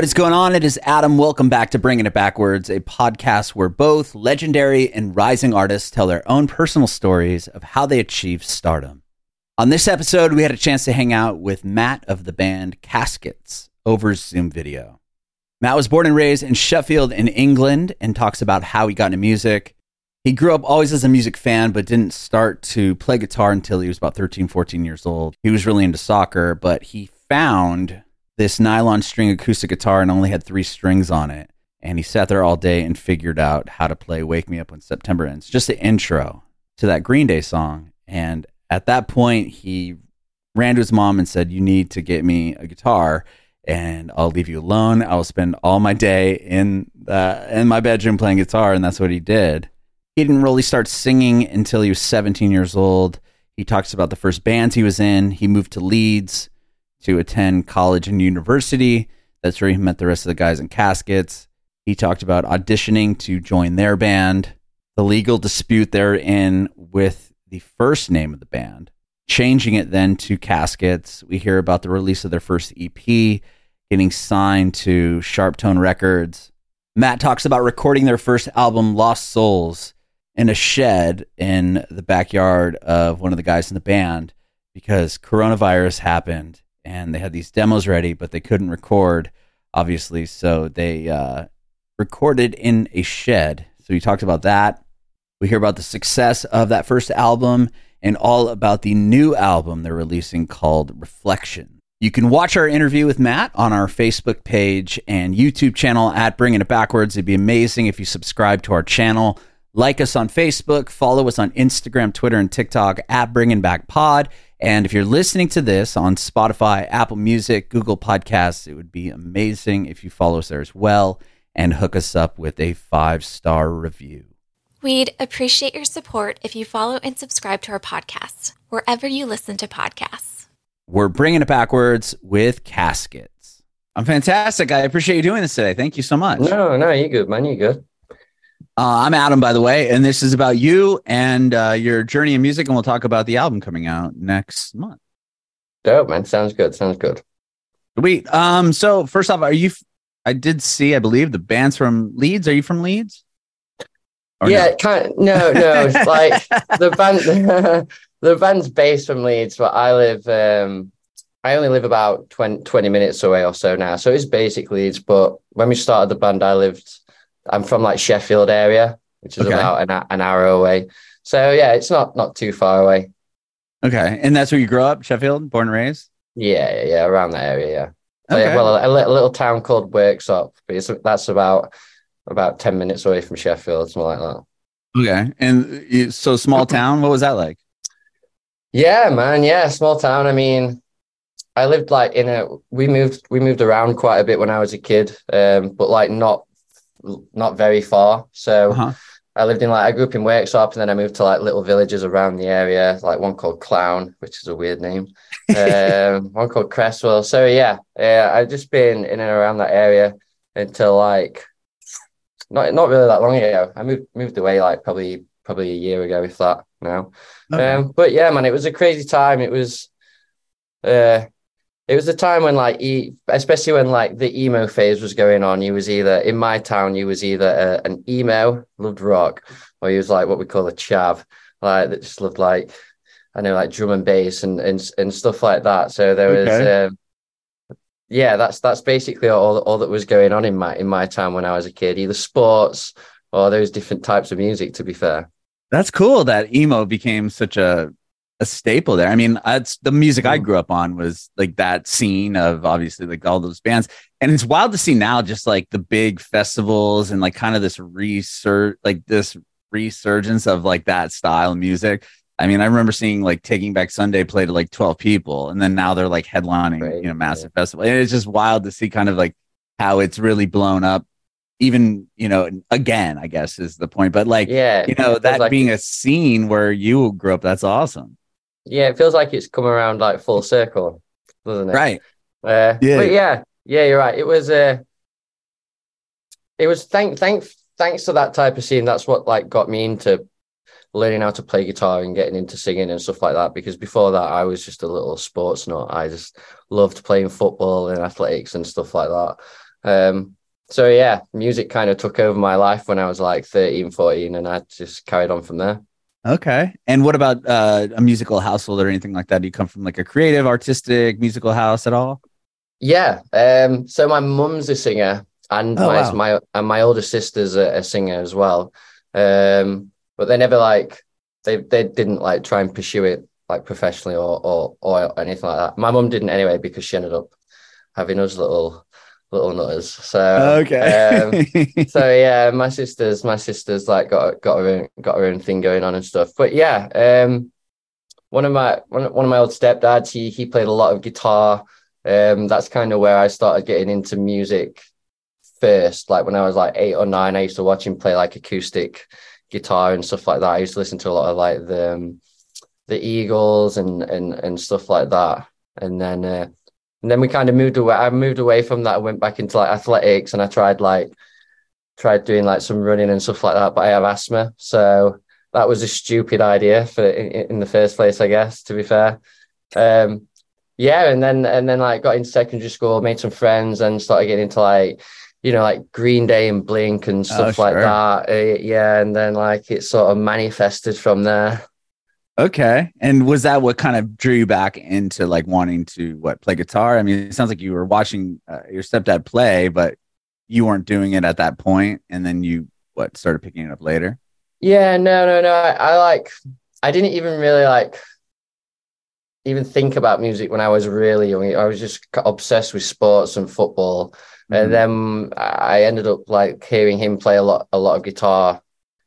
What is going on? It is Adam. Welcome back to Bringing It Backwards, a podcast where both legendary and rising artists tell their own personal stories of how they achieved stardom. On this episode, we had a chance to hang out with Matt of the band Caskets over Zoom video. Matt was born and raised in Sheffield in England and talks about how he got into music. He grew up always as a music fan, but didn't start to play guitar until he was about 13, 14 years old. He was really into soccer, but he found this nylon string acoustic guitar and only had three strings on it. And he sat there all day and figured out how to play Wake Me Up When September Ends, just the intro to that Green Day song. And at that point, he ran to his mom and said, You need to get me a guitar and I'll leave you alone. I'll spend all my day in, in my bedroom playing guitar. And that's what he did. He didn't really start singing until he was 17 years old. He talks about the first bands he was in. He moved to Leeds to attend college and university. That's where he met the rest of the guys in caskets. He talked about auditioning to join their band, the legal dispute they're in with the first name of the band, changing it then to caskets. We hear about the release of their first EP, getting signed to Sharptone Records. Matt talks about recording their first album, Lost Souls, in a shed in the backyard of one of the guys in the band because coronavirus happened and they had these demos ready, but they couldn't record, obviously. So they uh, recorded in a shed. So we talked about that. We hear about the success of that first album and all about the new album they're releasing called Reflection. You can watch our interview with Matt on our Facebook page and YouTube channel at Bringing It Backwards. It'd be amazing if you subscribe to our channel. Like us on Facebook, follow us on Instagram, Twitter, and TikTok at Bringing Back Pod. And if you're listening to this on Spotify, Apple Music, Google Podcasts, it would be amazing if you follow us there as well and hook us up with a five star review. We'd appreciate your support if you follow and subscribe to our podcast wherever you listen to podcasts. We're bringing it backwards with caskets. I'm fantastic. I appreciate you doing this today. Thank you so much. No, no, you good, man. You good. Uh, I'm Adam, by the way, and this is about you and uh, your journey in music, and we'll talk about the album coming out next month. Dope, man. Sounds good. Sounds good. Sweet. Um. So first off, are you? I did see, I believe, the band's from Leeds. Are you from Leeds? Or yeah, no? kind of, no, no. It's like the band. the band's based from Leeds, but I live. Um, I only live about 20, 20 minutes away or so now, so it's basically Leeds. But when we started the band, I lived I'm from like Sheffield area, which is okay. about an, an hour away. So yeah, it's not not too far away. Okay, and that's where you grew up, Sheffield, born and raised. Yeah, yeah, yeah around that area. Yeah. Okay. well, a, a, little town called Worksop, but it's, that's about about ten minutes away from Sheffield, something like that. Okay, and so small town. What was that like? Yeah, man. Yeah, small town. I mean, I lived like in a. We moved. We moved around quite a bit when I was a kid, um, but like not not very far. So uh-huh. I lived in like I grew up in Worksop, and then I moved to like little villages around the area, like one called Clowne, which is a weird name. um, one called Creswell. So yeah, yeah, I've just been in and around that area until like not not really that long ago. I moved moved away like probably probably a year ago, if that now. Okay. Um, but yeah, man, it was a crazy time. It was uh it was a time when like especially when like the emo phase was going on you was either in my town you was either a, an emo loved rock or you was like what we call a chav like that just loved like i know like drum and bass and and, and stuff like that so there was okay. um, yeah that's that's basically all all that was going on in my in my time when i was a kid either sports or those different types of music to be fair that's cool that emo became such a a staple there. I mean, that's the music I mm. grew up on was like that scene of obviously like all those bands. And it's wild to see now just like the big festivals and like kind of this research, like this resurgence of like that style of music. I mean, I remember seeing like Taking Back Sunday play to like 12 people, and then now they're like headlining, right, you know, massive yeah. festival. And it's just wild to see kind of like how it's really blown up even you know again i guess is the point but like yeah you know that like being a scene where you grew up that's awesome yeah, it feels like it's come around like full circle, doesn't it? Right. Uh, yeah. But yeah, yeah, you're right. It was uh it was thank thank thanks to that type of scene. That's what like got me into learning how to play guitar and getting into singing and stuff like that. Because before that, I was just a little sports nut. I just loved playing football and athletics and stuff like that. Um, so yeah, music kind of took over my life when I was like 13, 14, and I just carried on from there. Okay. And what about uh, a musical household or anything like that? Do you come from like a creative, artistic musical house at all? Yeah. Um, so my mum's a singer, and Oh, my wow. my and my older sister's a, a singer as well. Um, but they never like they they didn't like try and pursue it like professionally or or or anything like that. My mum didn't anyway because she ended up having us little little nutters. So um, so yeah, my sister's my sister's like got got her own, got her own thing going on and stuff. But yeah, um, one of my one, one of my old stepdads, he he played a lot of guitar. Um, that's kind of where I started getting into music first. Like when I was like eight or nine, I used to watch him play like acoustic guitar and stuff like that. I used to listen to a lot of like the um, the Eagles and and and stuff like that. And then uh, and then we kind of moved away. I moved away from that. I went back into like athletics and I tried like tried doing like some running and stuff like that. But I have asthma, so that was a stupid idea for in, in the first place, I guess. To be fair, um, yeah. And then and then like got into secondary school, made some friends, and started getting into like you know like Green Day and Blink and stuff like sure. that. Uh, yeah, and then like it sort of manifested from there. Okay. And was that what kind of drew you back into like wanting to what play guitar? I mean, it sounds like you were watching uh, your stepdad play, but you weren't doing it at that point, and then you what started picking it up later. Yeah, no, no, no. I, I like I didn't even really like even think about music when I was really young. I was just obsessed with sports and football. Mhm. And then I ended up like hearing him play a lot a lot of guitar,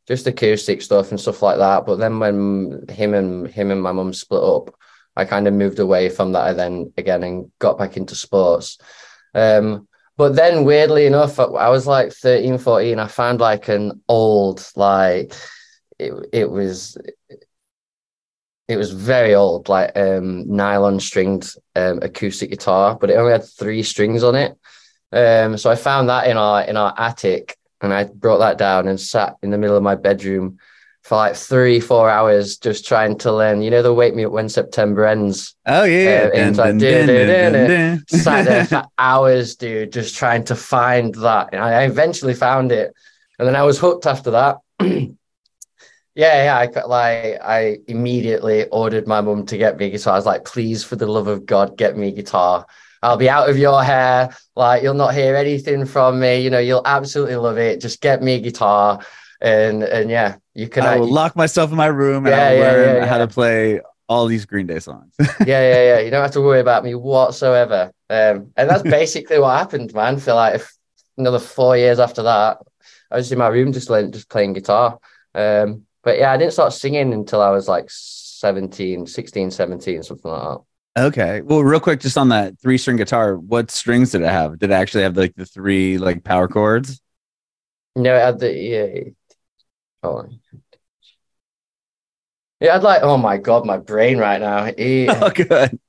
just acoustic stuff and stuff like that. But then when him and him and my mum split up, I kind of moved away from that I then again and got back into sports. Um but then weirdly enough, I was like 13, 14, I found like an old, like it it was it was very old, like um nylon stringed um acoustic guitar, but it only had three strings on it. Um so I found that in our in our attic and I brought that down and sat in the middle of my bedroom for like three, four hours just trying to learn, you know, the wake me up when September ends Oh yeah. Uh, Dun, dun, dun, sat there for hours, dude, just trying to find that. And I eventually found it. And then I was hooked after that. yeah, yeah. I like I immediately ordered my mum to get me a guitar. I was like, please, for the love of God, get me a guitar. I'll be out of your hair. Like you'll not hear anything from me. You know, you'll absolutely love it. Just get me a guitar. And and yeah, you can I will yeah, lock myself in my room and I'll yeah, learn yeah, how yeah. to play all these Green Day songs. yeah, yeah. Yeah. You don't have to worry about me whatsoever. Um, and that's basically what happened, man. For like f- another four years after that, I was in my room just learning, just playing guitar. Um, but yeah, I didn't start singing until I was like 17, 16, 17, something like that. Okay. Well, real quick, just on that three string guitar, what strings did it have? Did it actually have like the three like power chords? No, it had the yeah. On. Yeah, I'd like. Oh my god, my brain right now. Eh, Oh, good.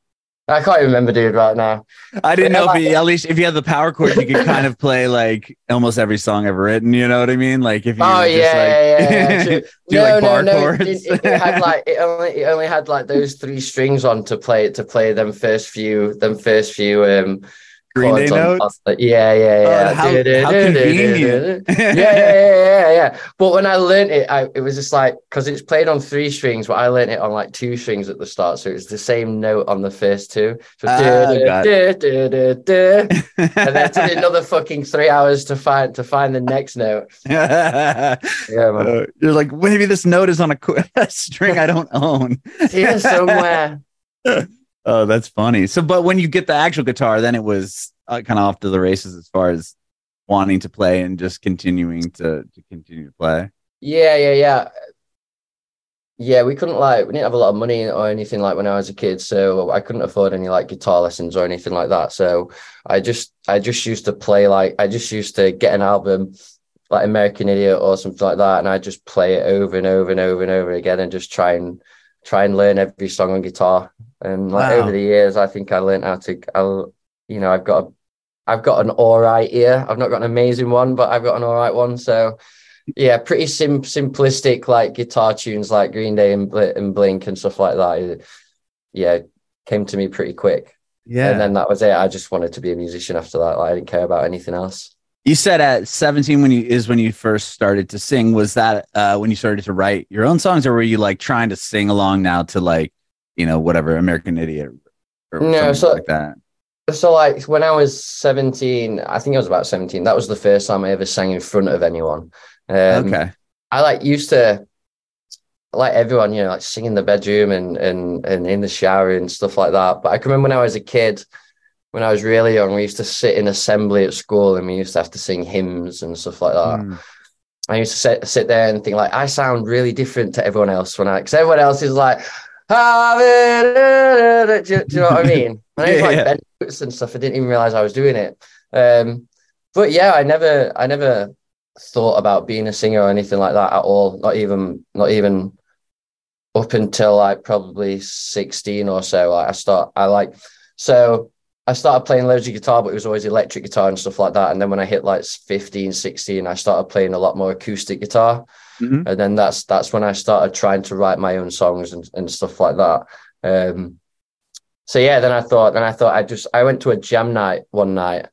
I can't even remember, dude, right now. I didn't know if you, at least if you had the power chords, you could kind of play like almost every song ever written. You know what I mean? Like if you Oh just, yeah, like, yeah, yeah, do no, like no, bar no. chords. It, it, it had like it only it only had like those three strings on to play it to play them first few them first few um Green Day yeah, yeah, yeah. Oh, how- how convenient. yeah, yeah, yeah, yeah, yeah. But when I learned it, I it was just like because it's played on three strings, but I learned it on like two strings at the start, so it was the same note on the first two. So du- and then it took another fucking three hours to find to find the next note. Yeah, man. Uh, you're like maybe this note is on a, string I don't own. It's here somewhere. Oh, that's funny. So, but when you get the actual guitar, then it was uh, kind of off to the races as far as wanting to play and just continuing to, to continue to play. Yeah, yeah, yeah. Yeah, we couldn't like we didn't have a lot of money or anything like when I was a kid, so I couldn't afford any like guitar lessons or anything like that. So I just I just used to play like I just used to get an album like American Idiot or something like that, and I just play it over and over and over and over again and just try and try and learn every song on guitar. And like Wow. over the years, I think I learned how to I'll you know, I've got a I've got an all right ear. I've not got an amazing one, but I've got an all right one. So yeah, pretty sim simplistic like guitar tunes like Green Day and, Bl- and Blink and stuff like that. Yeah, came to me pretty quick. Yeah. And then that was it. I just wanted to be a musician after that. Like, I didn't care about anything else. You said at 17 when you is when you first started to sing. Was that uh, when you started to write your own songs, or were you like trying to sing along now to like, you know, whatever American Idiot or No, something so- like that? So like when I was 17, I think I was about 17, that was the first time I ever sang in front of anyone. Um, okay. I like used to like everyone, you know, like sing in the bedroom and and and in the shower and stuff like that. But I can remember when I was a kid, when I was really young, we used to sit in assembly at school and we used to have to sing hymns and stuff like that. Mm. I used to sit sit there and think like I sound really different to everyone else when I because everyone else is like, "Ah, Eh, eh, eh, do, you- do you know what I mean? Used Yeah, like yeah. notes and stuff, I didn't even realize I was doing it. Um, but yeah, I never I never thought about being a singer or anything like that at all. Not even not even up until like probably 16 or so. Like I start I like so I started playing loads of guitar, but it was always electric guitar and stuff like that. And then when I hit like 15, 16, I started playing a lot more acoustic guitar. Mhm. And then that's that's when I started trying to write my own songs and, and stuff like that. Um so yeah, then I thought then I thought I just I went to a jam night one night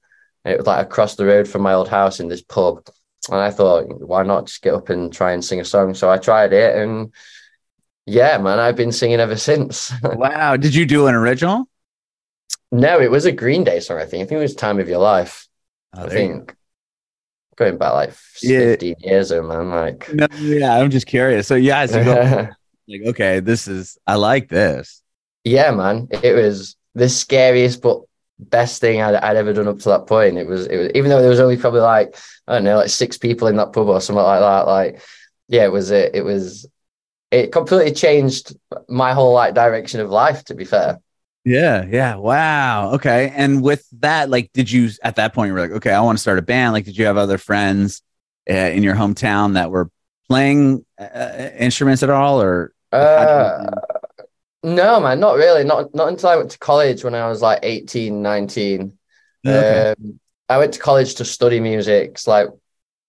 and it was like across the road from my old house in this pub. And I thought, why not just get up and try and sing a song? So I tried it and yeah, man, I've been singing ever since. Wow. Did you do an original? no, it was a Green Day song, I think. I think it was Time of Your Life. Oh, I think going back like Yeah. 15 years ago, man. Like, No, yeah, I'm just curious. So yeah, so go like, okay, this is I like this. yeah, man, it was the scariest but best thing I'd, I'd ever done up to that point. It was, it was, even though there was only probably like, I don't know, like six people in that pub or something like that. Like, yeah, it was, it, it was, it completely changed my whole like direction of life, to be fair. Yeah, yeah. Wow. Okay. And with that, like, did you at that point you were like, okay, I want to start a band? Like, did you have other friends uh, in your hometown that were playing uh, instruments at all, or Uh, no, man, not really. Not, not until I went to college when I was like 18, 19. Okay. Um, I went to college to study music. It's like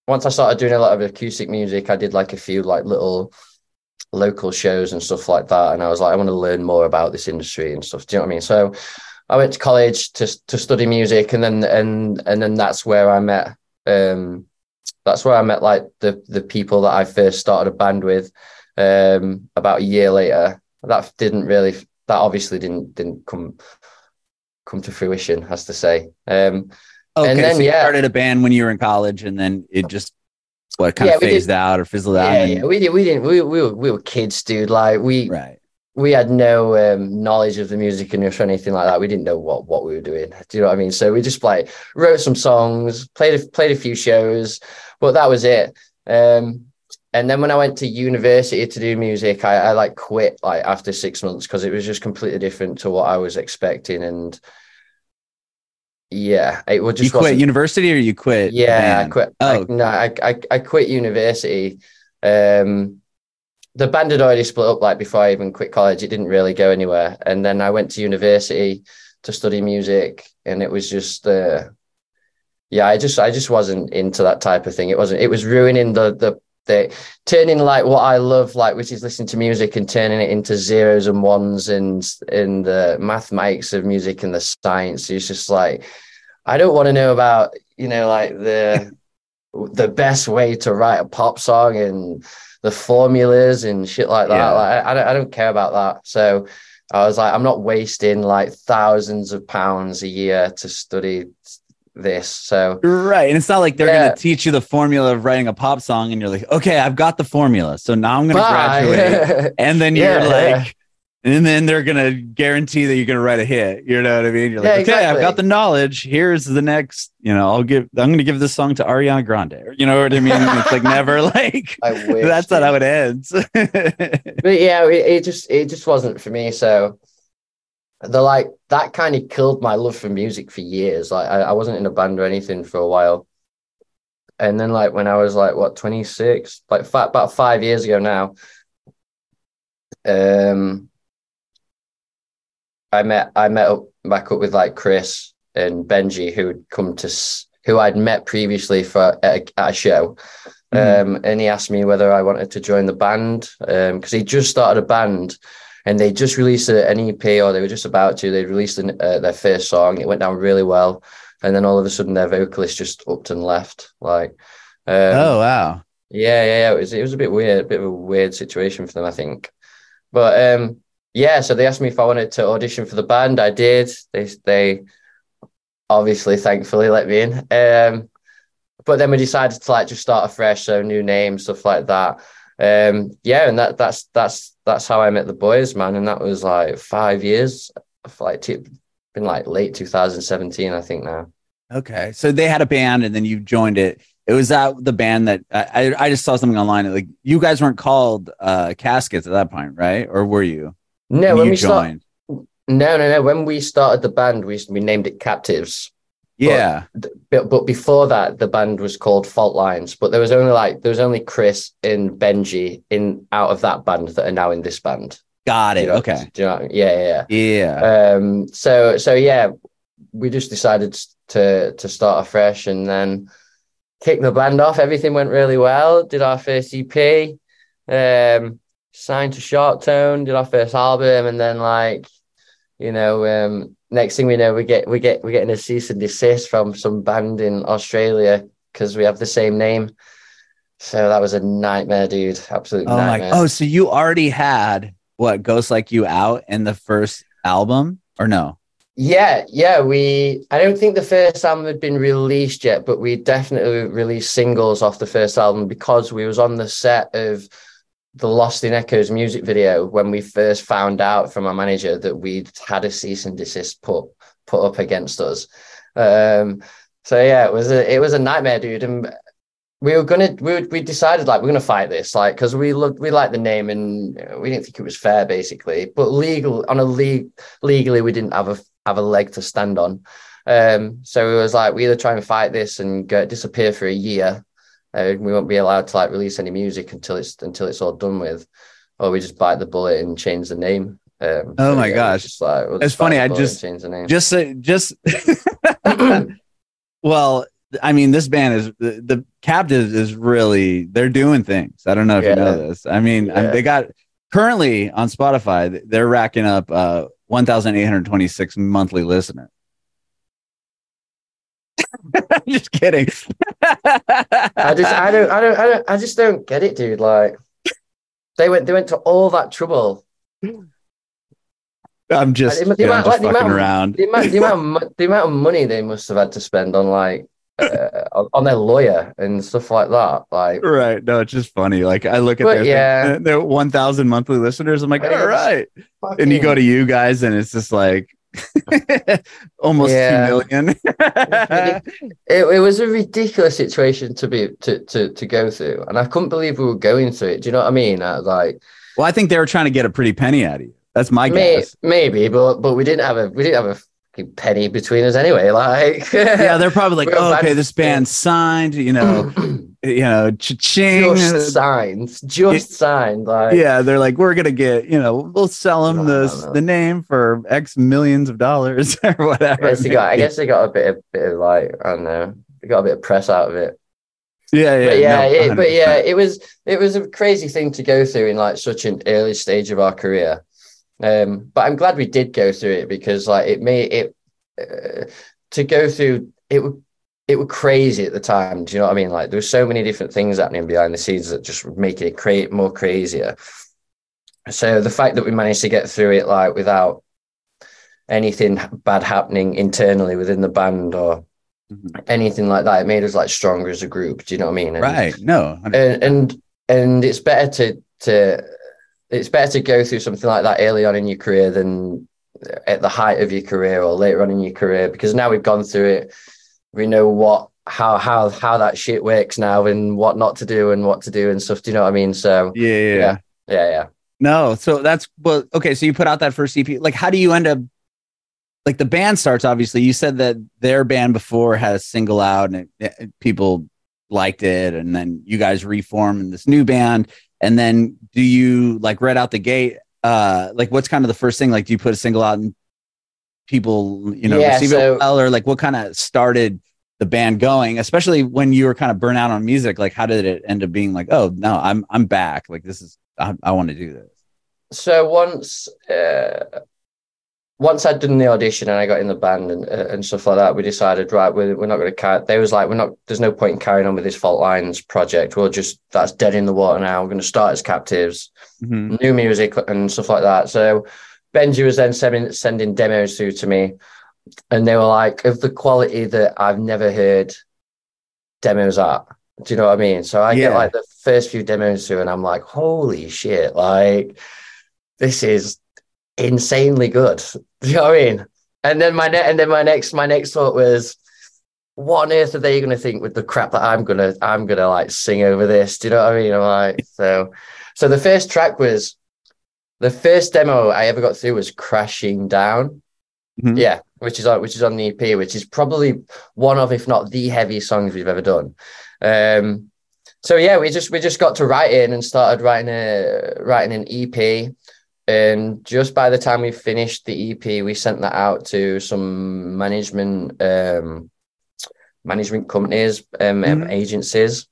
once I started doing a lot of acoustic music, I did like a few like little local shows and stuff like that. And I was like, I want to learn more about this industry and stuff. Do you know what I mean? So I went to college to to study music, and then and and then that's where I met. Um, that's where I met like the the people that I first started a band with. Um, about a year later, that didn't really. That obviously didn't didn't come come to fruition, has to say. Um, okay. and then, so you yeah. started a band when you were in college, and then it just what kind Yeah, of phased out or fizzled out. yeah, and- yeah, we did. We didn't. We, we were we were kids, dude. Like we right. we had no um, knowledge of the music industry or anything like that. We didn't know what what we were doing. Do you know what I mean? So we just like wrote some songs, played a, played a few shows, but that was it. Um, and then when I went to university to do music, I, I like quit like after six months because it was just completely different to what I was expecting. And yeah, it was You quit wasn't- university or you quit? yeah, I quit. Oh. I, no, I, I I quit university. Um, the band had already split up like before I even quit college. It didn't really go anywhere, and then I went to university to study music, and it was just uh, yeah, I just I just wasn't into that type of thing. It wasn't. It was ruining the the the turning like what I love, like which is listening to music and turning it into zeros and ones and in the mathematics of music and the science. It's just like I don't want to know about you know like the the best way to write a pop song and the formulas and shit like that. Yeah. Like I don't I don't care about that. So I was like, I'm not wasting like thousands of pounds a year to study this. So Right. And it's not like they're Yeah. going to teach you the formula of writing a pop song and you're like, okay, I've got the formula. So now I'm going to graduate. And then you're Yeah, like, and then they're going to guarantee that you're going to write a hit. You know what I mean? You're like, Yeah, okay, I've got the knowledge. Here's the next, you know, I'll give, I'm going to give this song to Ariana Grande. You know what I mean? it's like never like, I wish, that's not how it ends. but yeah, it, it just it just wasn't for me. So the like that kind of killed my love for music for years. Like I, I wasn't in a band or anything for a while. And then like when I was like what 26, like about five years ago now, um I met I met up back up with like Chris and Benji who had come to s- who I'd met previously for at a, at a show. Mhm. Um, and he asked me whether I wanted to join the band because he just started a band and they just released an EP, or they were just about to. They released an, uh, their first song. It went down really well, and then all of a sudden, their vocalist just upped and left. Like, um, oh wow, yeah, yeah, yeah. It was it was a bit weird, a bit of a weird situation for them, I think. But um, yeah, so they asked me if I wanted to audition for the band. I did. They they obviously, thankfully, let me in. Um, but then we decided to like just start afresh, so new name, stuff like that. Um, yeah, and that that's that's that's how I met the boys, man, and that was like five years, like t- been like late 2017, I think now. Okay, so they had a band, and then you joined it. It was that the band that I I just saw something online. Like you guys weren't called uh, Caskets at that point, right? Or were you? No, when, when we joined. Start, no, no, no. When we started the band, we we named it Captives. Yeah. But, but before that, the band was called Fault Lines. But there was only like there was only Chris and Benji in out of that band that are now in this band. Got it. You know, okay. Do you know? Yeah, yeah, yeah. Um. So so yeah, we just decided to to start afresh and then kick the band off. Everything went really well. Did our first EP. Um. Signed to Sharptone. Did our first album, and then like, you know, um next thing we know, we get we get we're getting a cease and desist from some band in Australia because we have the same name. So that was a nightmare, dude. Absolute oh nightmare. My, oh, so you already had what Ghost Like You out in the first album, or no? Yeah, yeah. We I don't think the first album had been released yet, but we definitely released singles off the first album because we was on the set of the Lost in Echoes music video when we first found out from our manager that we'd had a cease and desist put put up against us. Um, so yeah, it was a it was a nightmare, dude. And we were gonna we we decided like we're gonna fight this, like because we looked we liked the name and we didn't think it was fair, basically. But legal on a league legally, we didn't have a have a leg to stand on. Um, so it was like we either try and fight this and go disappear for a year uh, we won't be allowed to like release any music until it's until it's all done with, or we just bite the bullet and change the name. Um, oh my yeah, gosh, just like, we'll it's funny. I just change the name. Just say just. well, I mean, this band is the, the captive is really they're doing things. I don't know if yeah. you know this. I mean, yeah. they got currently on Spotify. They're racking up uh, 1,826 monthly listeners. just kidding. I just I don't I don't I don't I just don't get it, dude. Like they went they went to all that trouble. I'm just, the, the, amount, just like, fucking around. The amount, the amount, the amount of money they must have had to spend on like uh, on their lawyer and stuff like that. Like, right? No, it's just funny. Like, I look at their yeah, their 1,000 monthly listeners. I'm like, all right. Fucking... And you go to you guys, and it's just like, almost yeah. two million. it, it, was a ridiculous situation to be to, to to go through, and I couldn't believe we were going through it. Do you know what I mean? I was like, well, I think they were trying to get a pretty penny out of you. That's my may, guess. Maybe, but but we didn't have a we didn't have a penny between us anyway. Like, yeah, they're probably like, oh, okay, this band signed, you know, you know, cha-ching. Just signed, just it, signed. Like, yeah, they're like, we're gonna get, you know, we'll sell them the the name for X millions of dollars or whatever. I guess they got, I guess they got a bit of, bit of like, I don't know, they got a bit of press out of it. Yeah, yeah, but yeah, no, it, but yeah, it was it was a crazy thing to go through in like such an early stage of our career. Um, but I'm glad we did go through it because like it made it uh, to go through it would it was crazy at the time. Do you know what I mean? Like there were so many different things happening behind the scenes that just make it create more crazier. So the fact that we managed to get through it like without anything bad happening internally within the band or mm-hmm. anything like that, it made us like stronger as a group. Do you know what I mean? And, right. No. And, and and it's better to to it's better to go through something like that early on in your career than at the height of your career or later on in your career because now we've gone through it we know what how how how that shit works now and what not to do and what to do and stuff do you know what i mean? So yeah yeah yeah. yeah, yeah. no so that's well okay so you put out that first ep like how do you end up like the band starts obviously. You said that their band before had a single out and it, it, people liked it and then you guys reform in this new band and then do you like right out the gate uh like what's kind of the first thing? Like do you put a single out and people you know yeah, receive so, it well? Or like what kind of started the band going especially when you were kind of burnt out on music? Like how did it end up being like oh no i'm i'm back. Like this is i, I want to do this. So once uh, once I'd done the audition and I got in the band and uh, and stuff like that, we decided right, we're, we're not going to carry. They was like, we're not. There's no point in carrying on with this Fault Lines project. We'll just that's dead in the water now. We're going to start as Captives, Mhm. new music and stuff like that. So Benji was then sending sending demos through to me, and they were like of the quality that I've never heard demos at. Do you know what I mean? So I get like the first few demos through, and I'm like, holy shit! Like this is insanely good. Do you know what I mean? And then my ne- and then my next my next thought was, what on earth are they going to think with the crap that I'm gonna I'm gonna like sing over this? Do you know what I mean? I'm like so. So the first track was the first demo I ever got through was crashing down. Mhm. Yeah, which is on which is on the EP, which is probably one of, if not the heaviest songs we've ever done. Um, so yeah, we just we just got to writing and started writing a writing an EP. And just by the time we finished the EP, we sent that out to some management um, management companies, um, Mhm. agencies,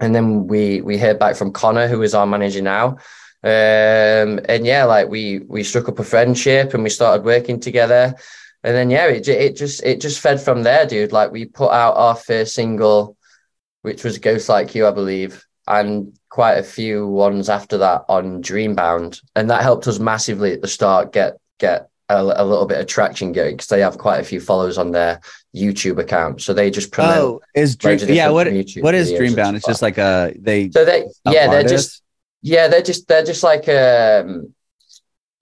and then we we heard back from Connor, who is our manager now. Um, and yeah, like we we struck up a friendship and we started working together. And then yeah, it it just it just fed from there, dude. Like we put out our first single, which was Ghost Like You, I believe, and quite a few ones after that on Dreambound, and that helped us massively at the start get get a, a little bit of traction going because they have quite a few followers on their YouTube account, so they just promote. Oh, is Dream? Yeah, what YouTube what is Dreambound? It's just like a they. So they yeah they're just yeah they're just they're just like um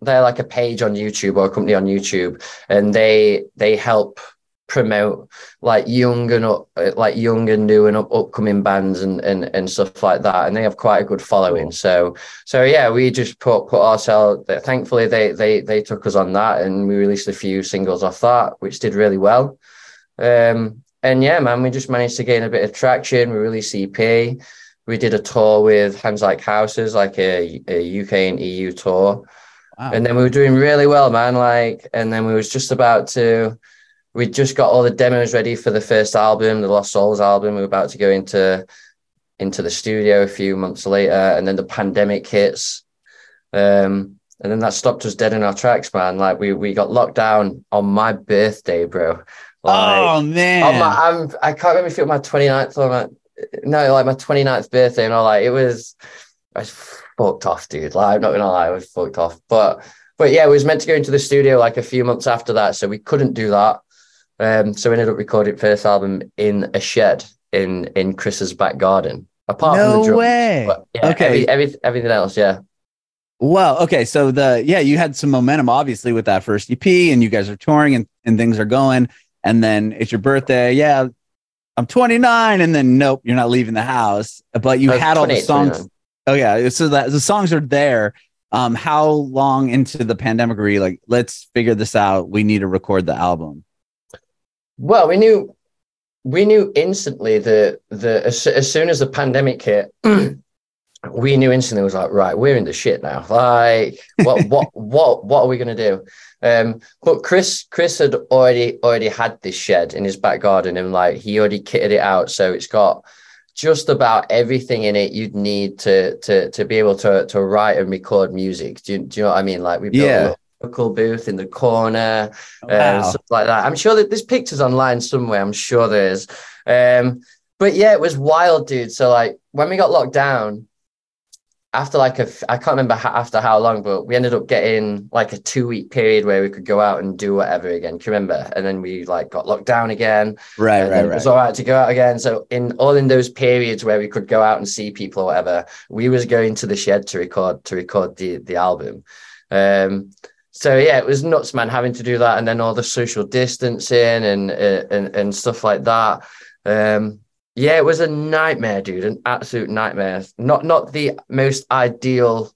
they're like a page on YouTube or a company on YouTube, and they they help promote like young and up, like young and new and up, upcoming bands and, and and stuff like that and they have quite a good following. So so yeah we just put put ourselves thankfully they they they took us on that and we released a few singles off that which did really well. Um and yeah man we just managed to gain a bit of traction. We released ep we did a tour with hands like houses like a, a uk and eu tour. Wow. and then we were doing really well, man. Like, and then we was just about to, we just got all the demos ready for the first album, the Lost Souls album. We were about to go into into the studio a few months later, and then the pandemic hits, um, and then that stopped us dead in our tracks, man. Like we we got locked down on my birthday, bro. Like, oh man. on my, I'm I can't remember if it was my 29th or my no, like my 29th birthday, and all like it was I was fucked off, dude. Like I'm not gonna lie, I was fucked off. But but yeah, we was meant to go into the studio like a few months after that, so we couldn't do that. Um, so we ended up recording first album in a shed in in Chris's back garden. Apart from the drums, way. Yeah, Okay. every, every, everything else, yeah. Well, okay. So the yeah, you had some momentum obviously with that first EP, and you guys are touring and, and things are going. And then it's your birthday. Yeah, I'm 29, and then nope, you're not leaving the house. But you had all the songs. 29. Oh yeah, so that the songs are there. Um, how long into the pandemic were you like? Let's figure this out. We need to record the album. Well, we knew we knew instantly that the as, as soon as the pandemic hit, we knew instantly it was like, right, we're in the shit now. Like, what what what what are we gonna do? Um, but Chris Chris had already already had this shed in his back garden and like he already kitted it out. So it's got just about everything in it you'd need to to to be able to to write and record music. Do you, do you know what I mean? Like we built Yeah. Vocal booth in the corner uh, Wow. stuff like that. I'm sure that there's pictures online somewhere. I'm sure there is. Um, but yeah, it was wild, dude. So like when we got locked down, after like a, I can't remember after how long, but we ended up getting like a two week period where we could go out and do whatever again. Can you remember? And then we like got locked down again. right, right, then It right. was all right to go out again. So in all in those periods where we could go out and see people or whatever, we was going to the shed to record to record the the album. Um, so yeah, it was nuts, man, having to do that, and then all the social distancing and uh, and and stuff like that. Um, yeah, it was a nightmare, dude, an absolute nightmare. Not not the most ideal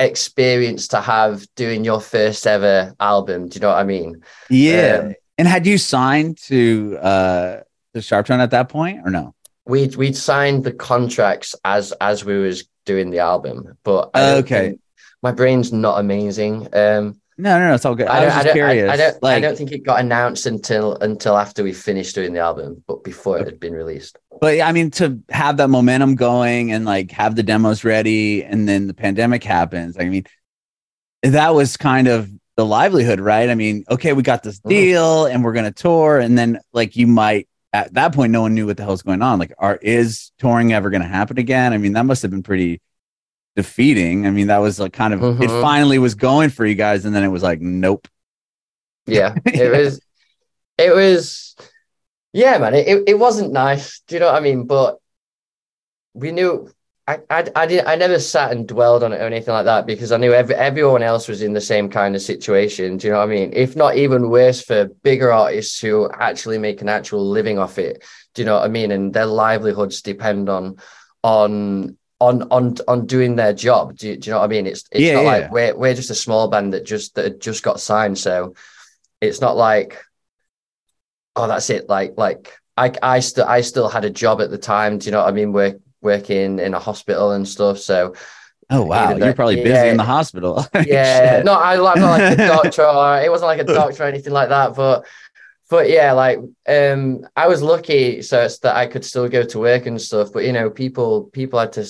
experience to have doing your first ever album. Do you know what I mean? yeah. um, and had you signed to uh the Sharp Tone at that point or no? we'd we'd signed the contracts as as we was doing the album, but Okay. My brain's not amazing. Um, No, no, no. It's all good. I, I, was don't, I, just don't, curious. I, I don't, I don't think it got announced until until after we finished doing the album, but before it had been released. but I mean, to have that momentum going and like have the demos ready, and then the pandemic happens. I mean, that was kind of the livelihood, right? I mean, okay, we got this Mhm. deal and we're gonna tour, and then like you might at that point, no one knew what the hell's going on. Like, are is touring ever gonna happen again? I mean, that must have been pretty defeating. I mean, that was like kind of it Mhm. finally was going for you guys, and then it was like, nope. Yeah, it was, it was, yeah, man. It, it it wasn't nice. Do you know what I mean? But we knew. I, I, I did I never sat and dwelled on it or anything like that because I knew every, everyone else was in the same kind of situation. Do you know what I mean? If not even worse for bigger artists who actually make an actual living off it. Do you know what I mean? And their livelihoods depend on on on on on doing their job. Do you, do you know what I mean? It's it's Yeah, not yeah. like we're we're just a small band that just that had just got signed. So it's not like oh that's it. Like like I I still I still had a job at the time. Do you know what I mean? Work working in a hospital and stuff. So Oh wow, you're probably busy yeah. in the hospital. yeah, no, I, I'm not like a doctor or it wasn't like a doctor or anything like that, but but yeah, like um I was lucky so it's that I could still go to work and stuff, but you know, people people had to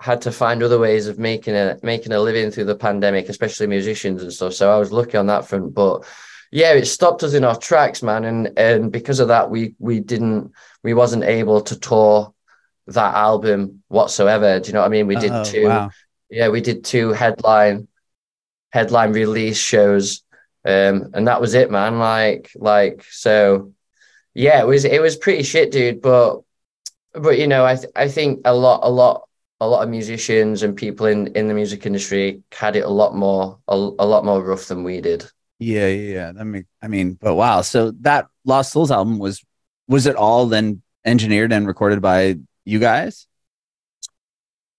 had to find other ways of making a making a living through the pandemic, especially musicians and stuff. So I was lucky on that front, but yeah, it stopped us in our tracks, man, and and because of that, we we didn't we wasn't able to tour that album whatsoever. Do you know what I mean? We did Oh, two wow. yeah, we did two headline headline release shows. Um, and that was it, man. Like, like, so yeah, it was it was pretty shit, dude. But but you know, I th- I think a lot, a lot, a lot of musicians and people in in the music industry had it a lot more a, a lot more rough than we did. Yeah, yeah, yeah. That make I mean, but wow. So that Lost Souls album was was it all then engineered and recorded by you guys?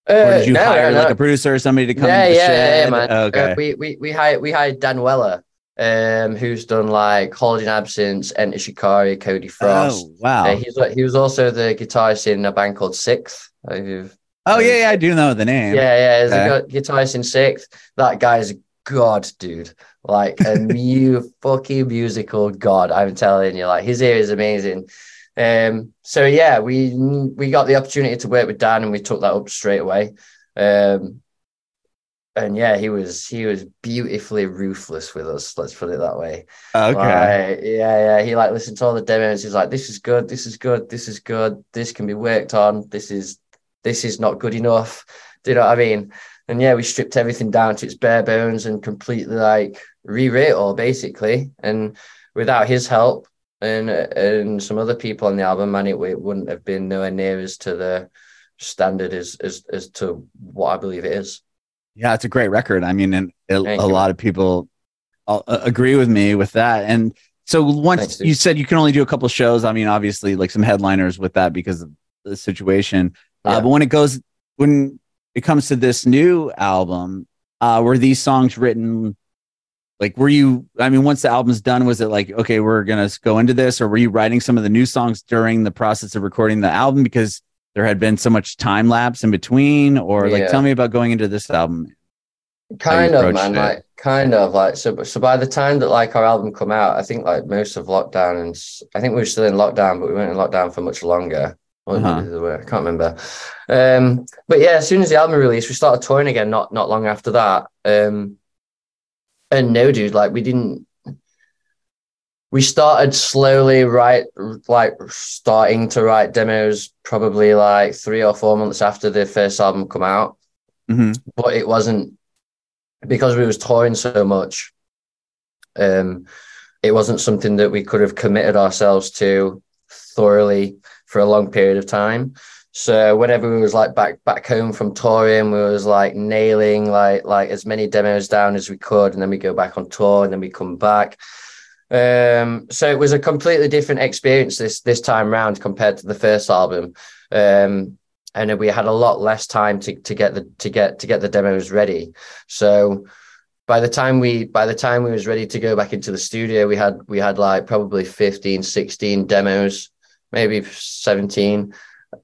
Or Uh, did you no, hire no, like no. a producer or somebody to come yeah, to the yeah, shed? yeah, man. Okay. Uh, we we we hired we hired Dan Weller, um, who's done like Holding Absence, Enter Shikari, Cody Frost. oh wow. Uh, he's he was also the guitarist in a band called SikTh. Oh yeah, yeah, I do know the name. yeah, yeah, he's Okay. a gu- guitarist in SikTh. That guy's god, dude. Like a new fucking musical god. I'm telling you, like his ear is amazing. Um, so yeah, we we got the opportunity to work with Dan, and we took that up straight away. Um, and yeah, he was he was beautifully ruthless with us. Let's put it that way. Okay. Like, yeah, yeah. He like listened to all the demos. He's like, "This is good. This is good. This is good. This can be worked on. This is this is not good enough." Do you know what I mean? And yeah, we stripped everything down to its bare bones and completely like rewrote it all basically. And without his help and and some other people on the album, man, it, it wouldn't have been nowhere near as to the standard as as as to what I believe it is. Yeah, it's a great record. I mean, and a, a lot of people uh, agree with me with that. And so once Thanks, you said you can only do a couple shows, I mean, obviously, like some headliners with that because of the situation. Uh, but when it goes, when it comes to this new album, uh, were these songs written? Like, were you? I mean, once the album's done, was it like, okay, we're gonna go into this, or were you writing some of the new songs during the process of recording the album because there had been so much time lapse in between? Or like, Yeah. tell me about going into this album. kind of man it. like kind of like so so by the time that like our album come out i think like most of lockdown and i think we were still in lockdown but we weren't in lockdown for much longer Uh-huh. maybe they were, i can't remember um but yeah as soon as the album released we started touring again not not long after that um and no dude like we didn't we started slowly write like starting to write demos probably like three or four months after the first album come out. Hmm but it wasn't because we was touring so much um it wasn't something that we could have committed ourselves to thoroughly for a long period of time. So whenever we was like back back home from touring we was like nailing like like as many demos down as we could and then we go back on tour and then we come back um so it was a completely different experience this this time round compared to the first album. Um and we had a lot less time to, to get the to get to get the demos ready. So by the time we by the time we was ready to go back into the studio we had we had like probably 15 16 demos maybe 17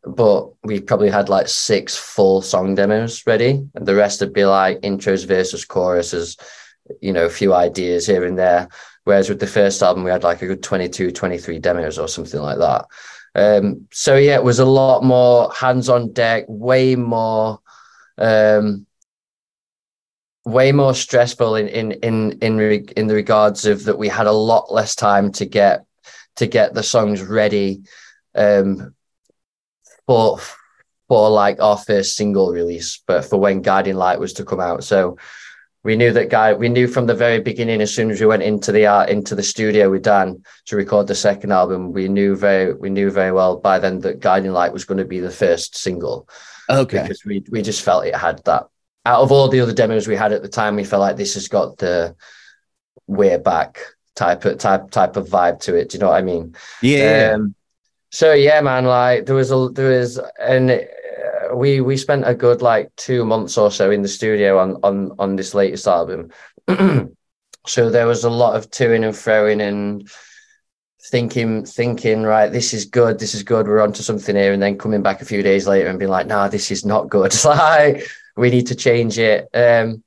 but we probably had like six full song demos ready. And the rest would be like intros versus choruses you know a few ideas here and there whereas with the first album we had like a good 22 23 demos or something like that. Um, so yeah, it was a lot more hands on deck, way more, um, way more stressful in in in in re- in the regards of that we had a lot less time to get to get the songs ready um for for like our first single release but for when guiding light was to come out. So we knew that guy we knew from the very beginning as soon as we went into the art into the studio with dan to record the second album we knew very we knew very well by then that guiding light was going to be the first single Okay. because we we just felt it had that. Out of all the other demos we had at the time, we felt like this has got the way back type of type type of vibe to it. Do you know what I mean? Yeah. Um, so yeah, man. Like there was a there was and uh, we we spent a good like two months or so in the studio on on on this latest album. so there was a lot of toing and throwing and thinking thinking right this is good this is good we're onto something here and then coming back a few days later and being like no this is not good. Like we need to change it. Um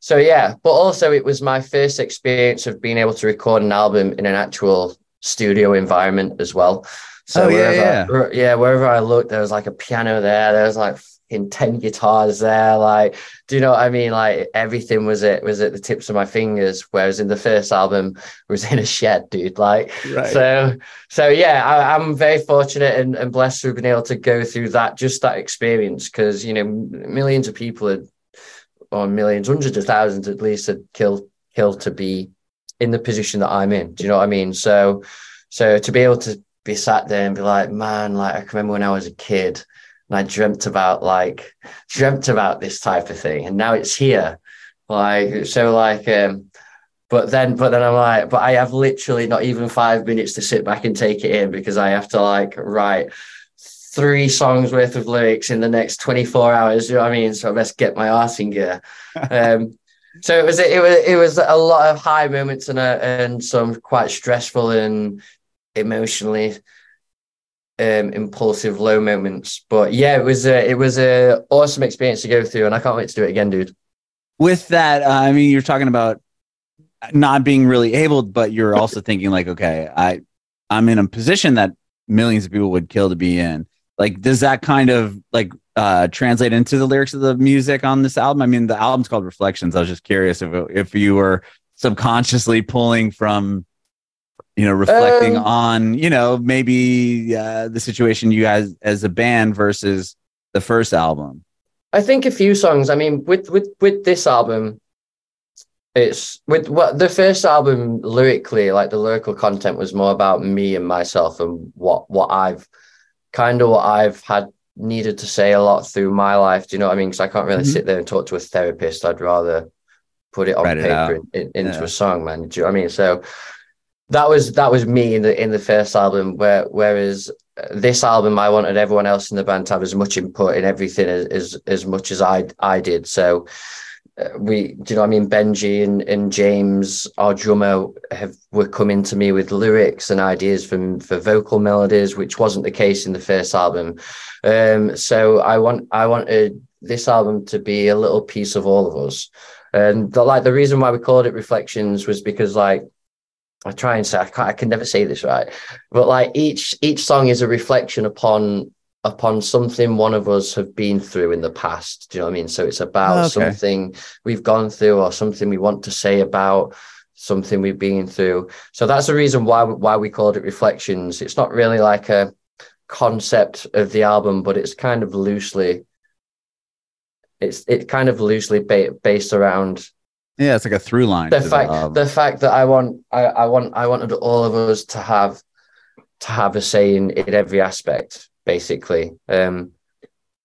so yeah but also it was my first experience of being able to record an album in an actual studio environment as well so Oh, yeah, wherever, yeah. wherever i looked there was like a piano there there was like in 10 guitars there like do you know what i mean? Like everything was it was at the tips of my fingers whereas in the first album it was in a shed dude like Right. so so yeah I, i'm very fortunate and, and blessed to have been able to go through that just that experience because you know millions of people had or millions hundreds of thousands at least had killed killed to be in the position that i'm in do you know what i mean? So so to be able to be sat there and be like man like i can remember when i was a kid and I dreamt about like dreamt about this type of thing, and now it's here. Like so, like um, but then but then I'm like, but I have literally not even five minutes to sit back and take it in because I have to like write three songs worth of lyrics in the next 24 hours. You know what I mean? So I best get my arse in gear. Um, so it was it was it was a lot of high moments and a, and some quite stressful and emotionally um, impulsive low moments. But yeah, it was a, it was a awesome experience to go through, and I can't wait to do it again, dude. With that, uh, I mean, you're talking about not being really able, but you're also thinking like, okay, I, I'm in a position that millions of people would kill to be in. Like, does that kind of like uh, translate into the lyrics of the music on this album? I mean, the album's called Reflections. I was just curious if if you were subconsciously pulling from, you know, reflecting Um, on, you know, maybe uh, the situation you guys as a band versus the first album. I think a few songs. I mean, with with with this album, it's with what the first album lyrically, like the lyrical content was more about me and myself and what what I've kind of what I've had needed to say a lot through my life. Do you know what I mean? Because I can't really Mhm. sit there and talk to a therapist. I'd rather put it on Write it paper in, in- into Yeah. a song, man. Do you know what I mean? So that was that was me in the in the first album. Where whereas this album, I wanted everyone else in the band to have as much input in everything as as, as much as I I did. So uh, we, do you know I mean? Benji and, and James, our drummer, have were coming to me with lyrics and ideas from for vocal melodies, which wasn't the case in the first album. Um, so I want I wanted this album to be a little piece of all of us. And the, like the reason why we called it Reflections was because like I try and say I, can't, I can never say this right, but like each each song is a reflection upon upon something one of us have been through in the past. Do you know what I mean? So it's about Okay. something we've gone through or something we want to say about something we've been through. So that's the reason why why we called it Reflections. It's not really like a concept of the album, but it's kind of loosely it's it kind of loosely ba- based around Yeah, it's like a through line. the fact album. the fact that I want I, I want I wanted all of us to have to have a say in, in every aspect, basically. Um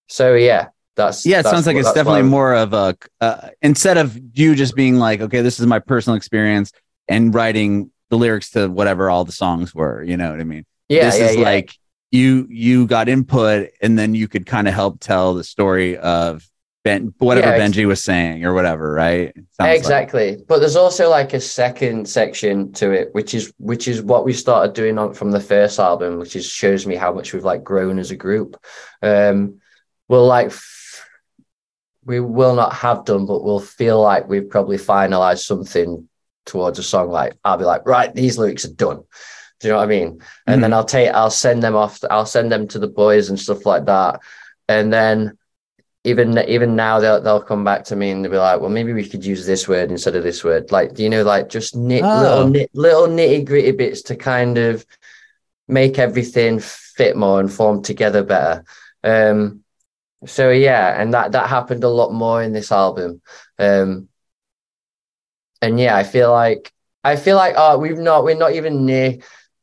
so yeah, that's yeah, it that's sounds like it's definitely more of a uh, instead of you just being like, okay, this is my personal experience and writing the lyrics to whatever all the songs were. You know what I mean? yeah, this yeah, is yeah. like you you got input and then you could kind of help tell the story of Ben whatever Yeah, Benji was saying or whatever, right? Sounds like- exactly. But there's also like a second section to it which is which is what we started doing on from the first album which is shows me how much we've like grown as a group. Um we'll like f- we will not have done but we'll feel like we've probably finalized something towards a song like i'll be like right these lyrics are done. Do you know what i mean? And then i'll take i'll send them off i'll send them to the boys and stuff like that. And then even even now they'll they'll come back to me and they'll be like, well, maybe we could use this word instead of this word. Like, do you know, like just nit, Oh. little nit, little nitty gritty bits to kind of make everything fit more and form together better. Um, so yeah, and that that happened a lot more in this album. Um, and yeah, I feel like I feel like oh, we've not we're not even near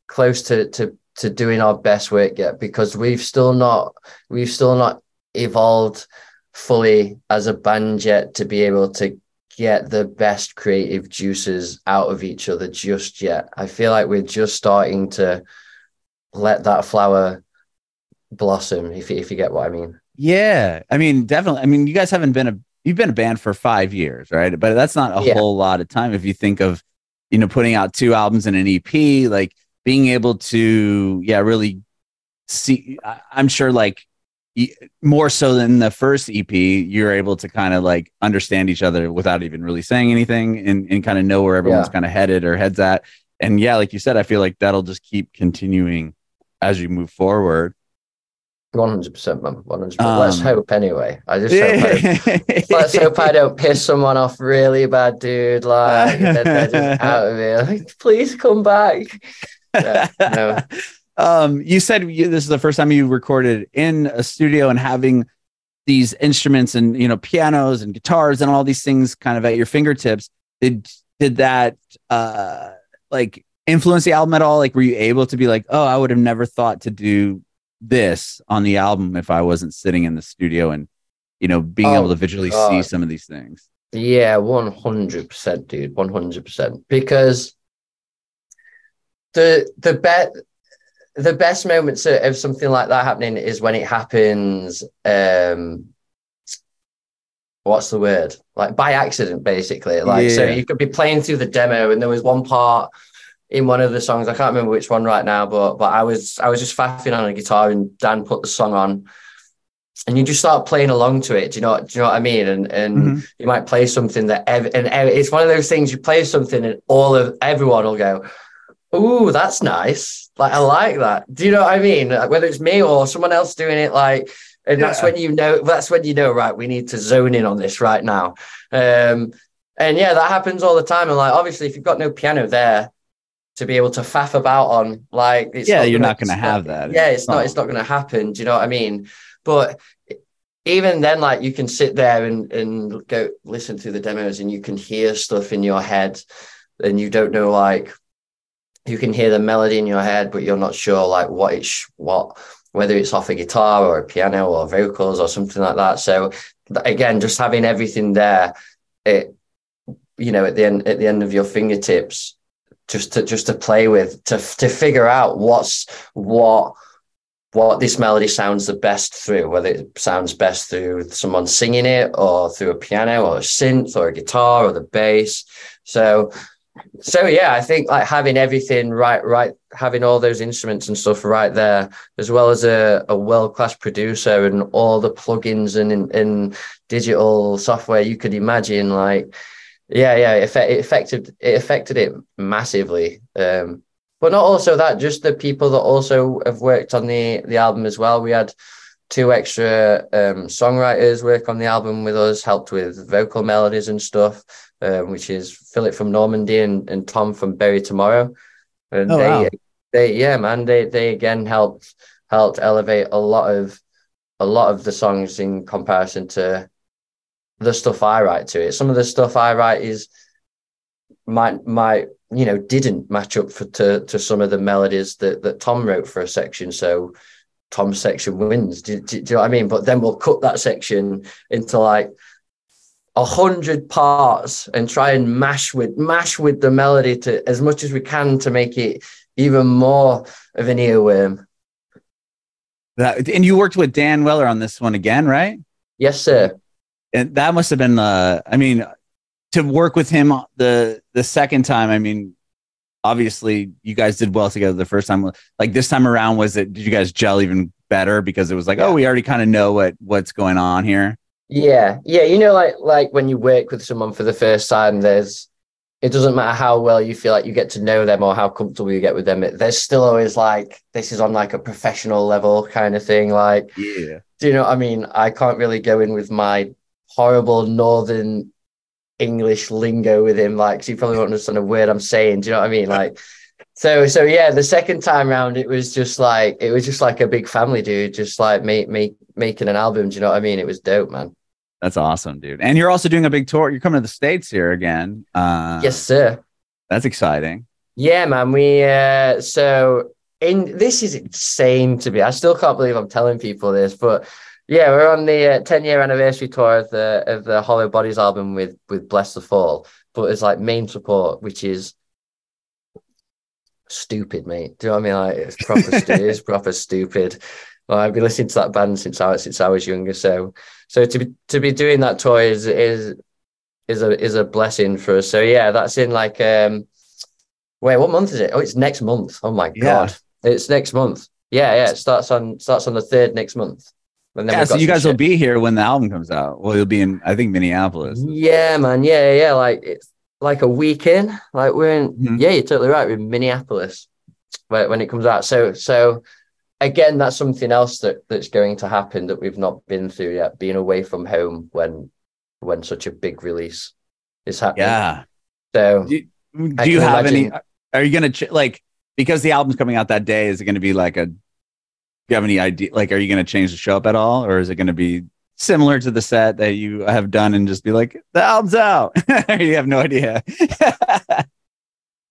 close to to to doing our best work yet because we've still not we've still not evolved fully as a band yet to be able to get the best creative juices out of each other just yet. I feel like we're just starting to let that flower blossom if you, if you get what I mean. Yeah, I mean, definitely. I mean, you guys haven't been a you've been a band for five years, right? But that's not a Yeah. whole lot of time if you think of you know putting out two albums and an EP, like being able to yeah really see. I- I'm sure like more so than the first EP, you're able to kind of like understand each other without even really saying anything and, and kind of know where everyone's Yeah. kind of headed or heads at. And yeah, like you said, I feel like that'll just keep continuing as you move forward. One hundred percent, man. One hundred percent. Let's Um, hope anyway. I just hope I, let's hope I don't piss someone off really bad, dude. Like that they're just out of here. Like, please come back. Yeah, no. um, you said you, this is the first time you recorded in a studio and having these instruments and you know pianos and guitars and all these things kind of at your fingertips. Did did that uh like influence the album at all? Like, were you able to be like, oh, I would have never thought to do this on the album if I wasn't sitting in the studio and you know being Oh, able to visually see some of these things. Yeah, one hundred percent, dude. One hundred percent. Because the the bet the best moments of something like that happening is when it happens. Um, what's the word? Like by accident, basically. Like so, you could be playing through the demo, and there was one part in one of the songs. I can't remember which one right now, but but I was I was just faffing on a guitar, and Dan put the song on. And you just start playing along to it. Do you know? Do you know what I mean? And and Mhm. you might play something that ev- and ev- it's one of those things you play something and all of everyone will go ooh that's nice. Like i like that. Do you know what i mean? Like, whether it's me or someone else doing it like and that's when you know that's when you know right we need to zone in on this right now. Um and yeah that happens all the time. And like obviously if you've got no piano there to be able to faff about on like it's Yeah, you're not gonna- gonna it's have that. yeah it's not Oh. it's not gonna happen. Do you know what i mean? But even then like you can sit there and and go listen to the demos and you can hear stuff in your head and you don't know like you can hear the melody in your head but you're not sure like what it's what whether it's off a guitar or a piano or vocals or something like that so again just having everything there it you know at the end at the end of your fingertips just to just to play with to to figure out what's what what this melody sounds the best through, whether it sounds best through someone singing it or through a piano or a synth or a guitar or the bass. So, so yeah, I think like having everything right, right, having all those instruments and stuff right there, as well as a, a world class producer and all the plugins and, and digital software you could imagine, like, yeah, yeah, it, it affected it affected it massively. Um, but not also that, just the people that also have worked on the the album as well. We had two extra um, songwriters work on the album with us, helped with vocal melodies and stuff, um, which is Philip from Normandie and, and Tom from Bury Tomorrow. And Oh, they, wow. they, yeah, man, they they again helped helped elevate a lot of a lot of the songs in comparison to the stuff I write to it. Some of the stuff I write is might might you know didn't match up for to to some of the melodies that that Tom wrote for a section. So Tom's section wins. Do, do, do you know what I mean? But then we'll cut that section into like a hundred parts and try and mash with mash with the melody to as much as we can to make it even more of an earworm. That, and you worked with Dan Weller on this one again, right? Yes, sir. and that must have been uh i mean to work with him the the second time i mean obviously you guys did well together the first time like this time around was it did you guys gel even better because it was like oh we already kind of know what what's going on here Yeah, yeah. You know, like like when you work with someone for the first time, there's it doesn't matter how well you feel like you get to know them or how comfortable you get with them. It, There's still always like this is on like a professional level kind of thing. Like, yeah, do you know what I mean? I can't really go in with my horrible northern English lingo with him, like, he probably won't understand a word I'm saying. Do you know what I mean? Like, so so yeah, the second time round, it was just like it was just like a big family, dude. Just like make make making an album. Do you know what I mean? It was dope, man. That's awesome, dude. And you're also doing a big tour. You're coming to the states here again. Uh, yes, sir. That's exciting. Yeah, man. We uh, so in this is insane to me. I still can't believe I'm telling people this, but yeah, we're on the uh, 10 year anniversary tour of the of the Hollow Bodies album with with Blessthefall, but it's like main support, which is stupid, mate. Do you know what I mean? Like it's proper, stu- it's proper stupid. Well, I've been listening to that band since I since I was younger, so so to be to be doing that tour is is is a is a blessing for us. So yeah, that's in like um wait, what month is it? Oh, it's next month. Oh my Yeah. god. It's next month. Yeah, yeah. It starts on starts on the third next month. Yeah, so you guys will be here when the album comes out. Well, you'll be in, I think, Minneapolis. Yeah, man. Yeah, yeah. Like it's like a weekend. Like we're in. Mhm. Yeah, you're totally right. We're in Minneapolis when, when it comes out. So, so again, that's something else that that's going to happen that we've not been through yet. Being away from home when when such a big release is happening. Yeah. So Do, do you have any? Are you gonna ch- like because the album's coming out that day? Is it going to be like a? Do you have any idea? Like, are you going to change the show up at all, or is it going to be similar to the set that you have done and just be like the album's out? you have no idea.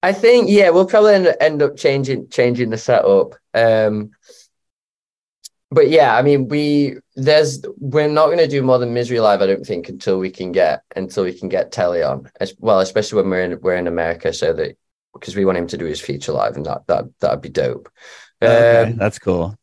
I think yeah, we'll probably end, end up changing changing the setup. Um, but yeah, I mean, we there's we're not going to do more than Misery Live, I don't think, until we can get until we can get Telly on as well, especially when we're in we're in America, so that because we want him to do his feature live, and that that that'd be dope. okay, Um, that's cool.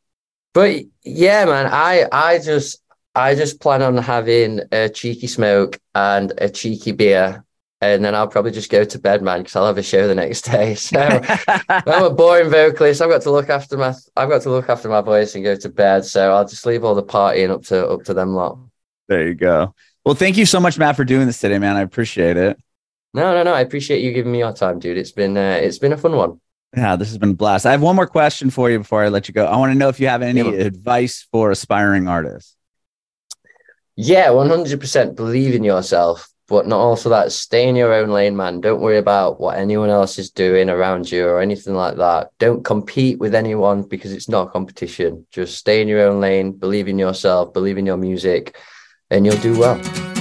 but yeah, man, I I just I just plan on having a cheeky smoke and a cheeky beer, and then I'll probably just go to bed, man, because I'll have a show the next day. So. I'm a boring vocalist. I've got to look after my I've got to look after my voice and go to bed. So I'll just leave all the partying up to up to them lot. there you go. Well, thank you so much, Matt, for doing this today, man. I appreciate it. No, no, no. I appreciate you giving me your time, dude. It's been uh, it's been a fun one. Yeah, this has been a blast. I have one more question for you before I let you go. I want to know if you have any Yeah. advice for aspiring artists. Yeah, one hundred percent believe in yourself, but not also that. Stay in your own lane, man. Don't worry about what anyone else is doing around you or anything like that. Don't compete with anyone because it's not competition. Just stay in your own lane, believe in yourself, believe in your music, and you'll do well.